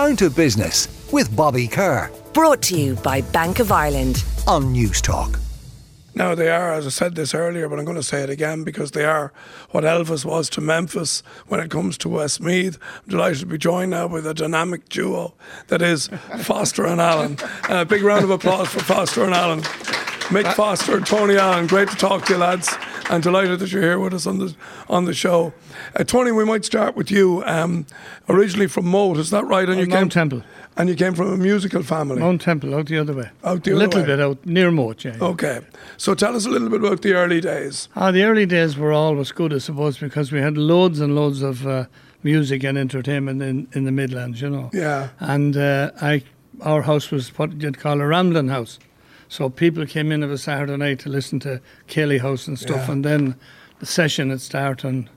Down to Business with Bobby Kerr Brought to you by Bank of Ireland. on Newstalk. Now they are, as I said this earlier, but I'm going to say it again because they are what Elvis was to Memphis when it comes to Westmeath. I'm delighted to be joined now by a dynamic duo that is Foster and Allen. A uh, big round of applause for Foster and Allen. Mick uh, Foster and Tony Allen, great to talk to you lads. And delighted that you're here with us on the on the show. Uh, Tony, we might start with you. Um, originally from Moate, is that right? And Uh, Mount Temple. And you came from a musical family. Mount Temple, out the other way. Out the a little way. bit out near Moate, yeah. Okay, so tell us a little bit about the early days. Ah, the early days were always good, I suppose, because we had loads and loads of uh, music and entertainment in, in the Midlands, you know. Yeah. And uh, I, our house was what you'd call a rambling house. So people came in of a Saturday night to listen to Céilí House and stuff, Yeah. and then the session would start and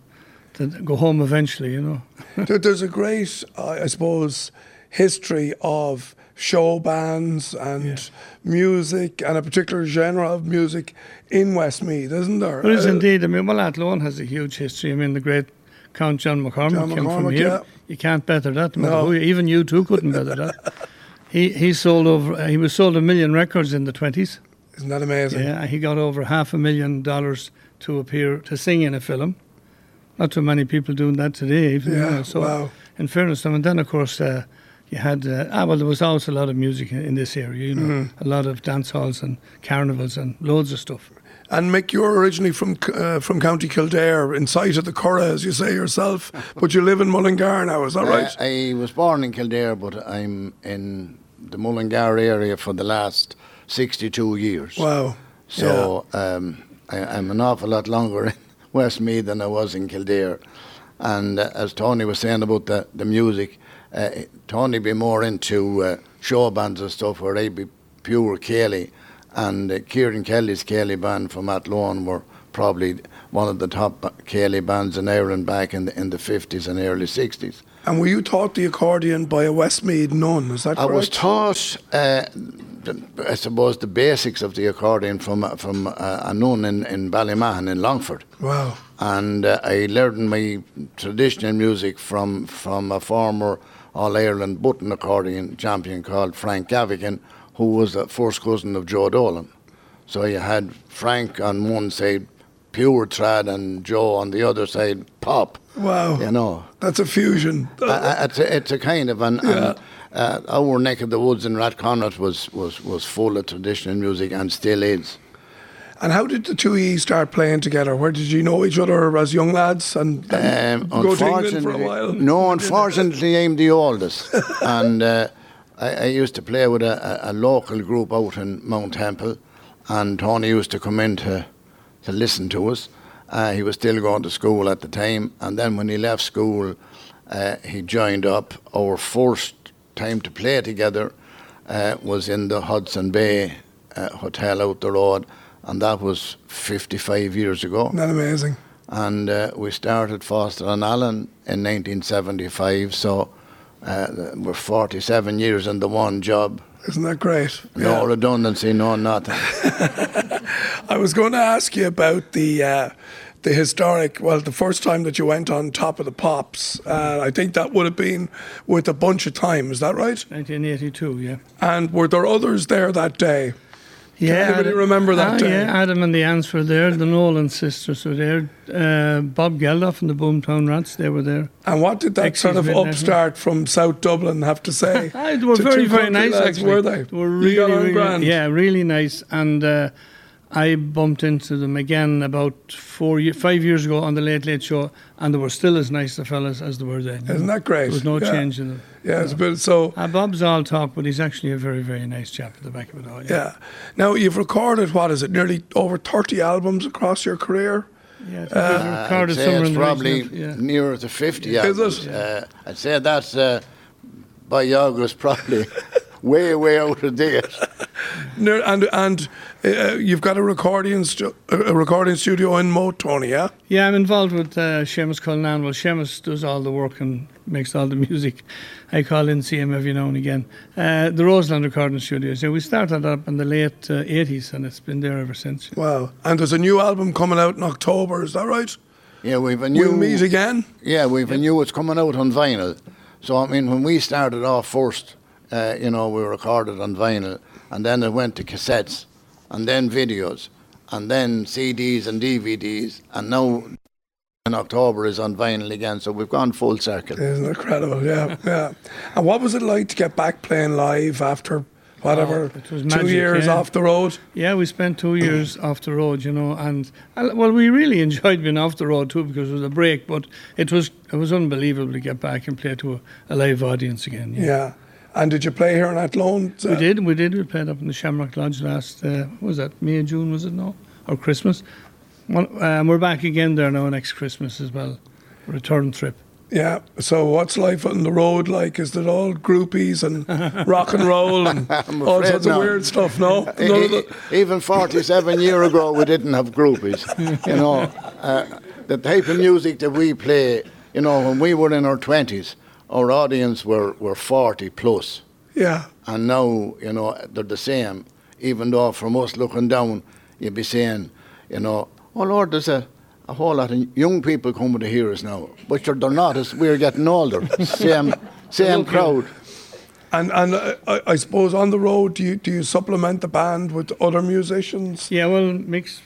to go home eventually, you know. There's a great, uh, I suppose, history of show bands and music and a particular genre of music in Westmeath, isn't there? There is Uh, indeed. I mean, well, Athlone has a huge history. I mean, the great Count John McCormack John came from McCormack, here. yeah. You can't better that. no No. who- even you two couldn't better that. He he sold over. uh, He was sold a million records in the twenties. Isn't that amazing? Yeah, he got over half a million dollars to appear to sing in a film. Not too many people doing that today. Even, you Yeah, know, so, wow. in fairness to him, and then of course. Uh, you had uh, ah well there was also a lot of music in, in this area you know Mm-hmm. a lot of dance halls and carnivals and loads of stuff And Mick, you're originally from uh, from County Kildare, in sight of the Curragh, as you say yourself, but you live in Mullingar now, is that right? Uh, I was born in Kildare, but I'm in the Mullingar area for the last 62 years. wow. So um, I, I'm an awful lot longer in Westmeath than I was in Kildare. And uh, as Tony was saying about the, the music, uh, Tony be more into uh, show bands and stuff, where I'd be pure céilí. And uh, Kieran Kelly's Céilí band from Athlone were probably one of the top céilí bands in Ireland back in the, in the 50s and early 60s. And were you taught the accordion by a Westmeath nun? Is that I correct? was taught, uh, I suppose, the basics of the accordion from from uh, a nun in, in Ballymahon in Longford, Wow. and uh, I learned my traditional music from from a former All Ireland button accordion champion called Frank Gavigan, who was a first cousin of Joe Dolan. So you had Frank on one side, pure trad, and Joe on the other side, pop. Wow. You know, That's a fusion. uh, it's, a, it's a kind of an, Yeah. an uh, our neck of the woods in Rathconrath was, was, was full of traditional music and still is. And how did the two E start playing together? Where did you know each other as young lads and Um, go to England for a while? no, unfortunately, I'm the oldest, and uh, I, I used to play with a, a, a local group out in Mount Temple, and Tony used to come in to, to listen to us. Uh, he was still going to school at the time, and then when he left school, uh, he joined up. Our first time to play together uh, was in the Hudson Bay uh, Hotel out the road, and that was 55 years ago Isn't that amazing? and uh, we started Foster and Allen in 1975. So uh, we're 47 years in the one job. Isn't that great? No redundancy, no nothing. I was going to ask you about the uh, the historic. Well, the first time that you went on top of the pops, uh, I think that would have been with a bunch of thyme. Is that right? 1982 yeah And were there others there that day? Yeah, anybody Adam- remember that day? Yeah, Adam and the Ants were there. The Nolan sisters were there. Uh, Bob Geldof and the Boomtown Rats, they were there. And what did that sort of upstart from South Dublin have to say? Ah, they were very, very nice. lads, actually, were they? They were really, got really, yeah, really nice. And uh, I bumped into them again about four, ye- five years ago on the Late Late Show, and they were still as nice the fellas as they were then. Isn't that great? There was no Yeah. change in them. Yeah, it's a bit so. Uh, Bob's all talk, but he's actually a very, very nice chap at the back of it all. Yeah. Now you've recorded what is it? Nearly over thirty albums across your career. yeah. I think he's Uh, recorded I'd say somewhere it's in probably of- yeah. nearer to 50 Is albums. it? Uh, I'd say that's uh, by August probably way, way out of date. Near, and and uh, you've got a recording stu- a recording studio in Moate, Tony. Yeah. Yeah, I'm involved with uh, Seamus Cullinan. Well, Seamus does all the work and makes all the music. I call in, see him every now and again. Uh, the Roseland Recording Studio. So we started up in the late uh, 80s and it's been there ever since. Wow. And there's a new album coming out in October. Is that right? Yeah, we've a new. We'll meet again. Yeah, we've a new. It's coming out on vinyl. So I mean, when we started off first, uh, you know, we recorded on vinyl, and then it went to cassettes, and then videos, and then CDs and DVDs, and now in October is on vinyl again. So we've gone full circle. Isn't it incredible? Yeah, yeah. And what was it like to get back playing live after whatever Oh, it was two years yeah. off the road? Yeah, we spent two years off the road, you know, and uh, well, we really enjoyed being off the road too because it was a break. But it was it was unbelievable to get back and play to a, a live audience again. Yeah. Yeah. And did you play here on Athlone? We did, we did. We played up in the Shamrock Lodge last. Uh, what was that May, June? Was it no? Or Christmas? Well, um, we're back again there now next Christmas as well. Return trip. Yeah. So what's life on the road like? Is it all groupies and rock and roll and all sorts of weird stuff? No. The- Even 47 year ago, we didn't have groupies. You know, uh, the type of music that we play, you know, when we were in our 20s, our audience were, were 40 plus. yeah. And now, you know, they're the same. Even though from us looking down, you'd be saying, you know, oh Lord, there's a, a whole lot of young people coming to hear us now. But you're- they're not, as we're getting older. Same, same crowd. And and uh, I, I suppose on the road, do you do you supplement the band with other musicians? Yeah, well, Mick's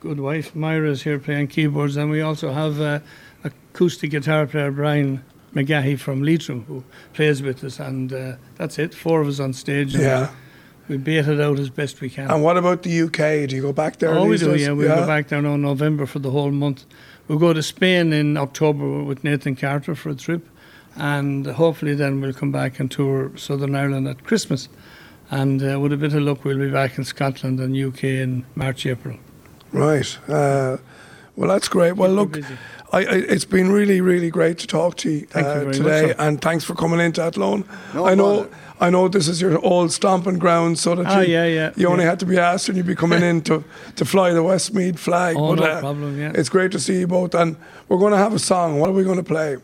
good wife Myra's here playing keyboards, and we also have uh, acoustic guitar player Brian McGahey from Leitrim who plays with us, and uh, that's it. Four of us on stage. and Yeah. we bait it out as best we can. And what about the UK? Do you go back there? Oh, we do, days? yeah. We'll go back there now in November for the whole month. We'll go to Spain in October with Nathan Carter for a trip, and hopefully then we'll come back and tour Southern Ireland at Christmas. And uh, with a bit of luck, we'll be back in Scotland and UK in March, April. Right. Uh, well, that's great. Well, Keep look. I, I, it's been really, really great to talk to you, Thank you uh, very much, today, sir. and thanks for coming into Athlone. No I know, bother. I know this is your old stomping ground, so that Ah, you, yeah, yeah, you only had to be asked and you'd be coming in to, to fly the Westmeath flag. Oh, but, no uh, problem, yeah. It's great to see you both, and we're going to have a song. What are we going to play?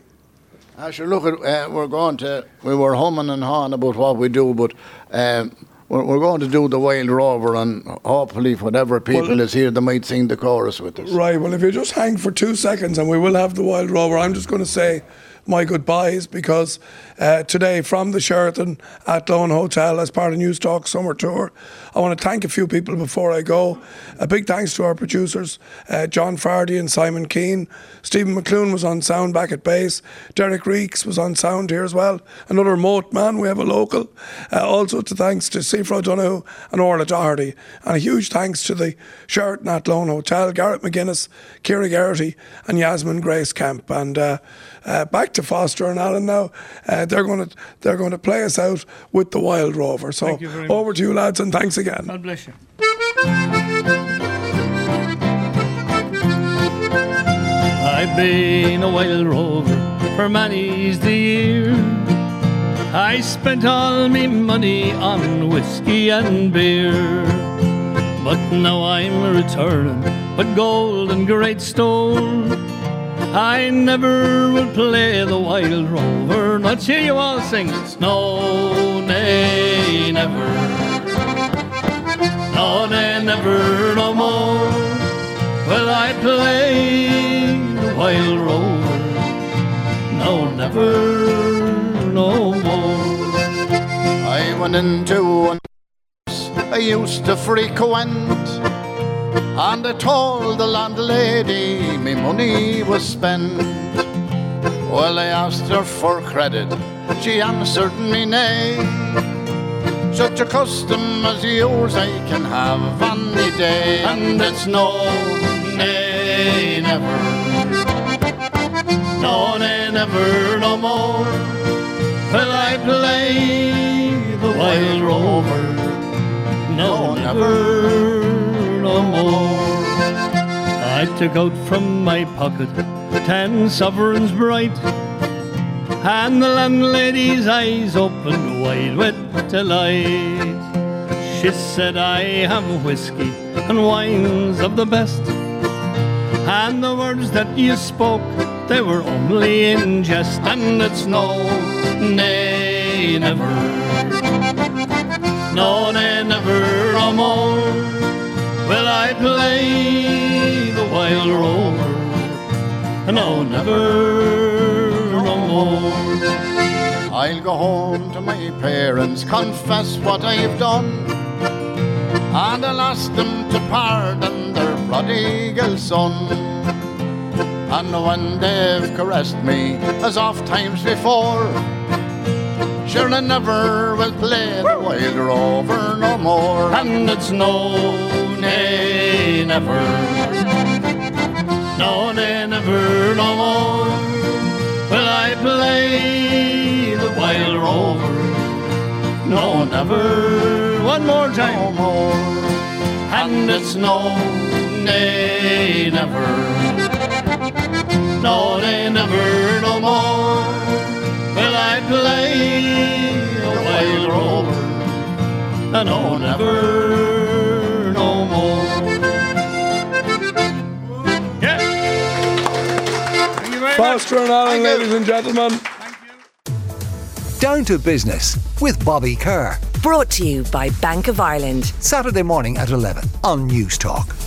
I should look at. Uh, we're going to. We were humming and hawing about what we do, but um, we're, we're going to do the Wild Rover, and hopefully, whatever people Well- is here, they might sing the chorus with us. Right. Well, if you just hang for two seconds, and we will have the Wild Rover. I'm just going to say my goodbyes because uh, today from the Sheraton Athlone Hotel as part of Newstalk Summer Tour, I want to thank a few people before I go. A big thanks to our producers, uh, John Fardy and Simon Keane. Stephen McClune was on sound back at base. Derek Reeks was on sound here as well. Another Moate man, we have a local. Uh, also to thanks to Seafra Donoghue and Orla Doherty. And a huge thanks to the Sheraton Athlone Hotel, Garrett McGuinness, Kira Garrity and Yasmin Grace Camp. And uh, uh, back to Foster and Allen now. Uh, they're going to they're going to play us out with the Wild Rover. So Thank much. over to you lads and thanks again. God bless you. I've been a wild rover for many's the year. I spent all me money on whiskey and beer. But now I'm returning with gold and great stone. I never will play the wild rover. Let's hear you all sing. No, nay, never. No, nay, never no more. Will I play the wild rover? No, never no more. I went into an I used to frequent, and I told the landlady me money was spent. Well, I asked her for credit, she answered me nay. Such a custom as yours I can have any day, and it's no, nay, never. No, nay, never, no more. Will I play the wild rover? No, never, no more. I took out from my pocket ten sovereigns bright, and the landlady's eyes opened wide with delight. She said, I have whiskey and wines of the best, and the words that you spoke, they were only in jest, and it's no, nay, never. No, nay, never no more will I play the wild rover. No, never no more. I'll go home to my parents, confess what I've done, and I'll ask them to pardon their prodigal son. And when they've caressed me as oft times before, sure I never will play the wild rover no more. And it's no, nay, never, no, nay, never, no more. Will I play the wild rover? No, never. One more time. No more. And it's no, nay, never. No, nay, never, no more. Will I play a wild rover? No, never, Thank you very Foster and Allen, ladies and gentlemen. Down to Business with Bobby Kerr. Brought to you by Bank of Ireland. Saturday morning at 11 on Newstalk.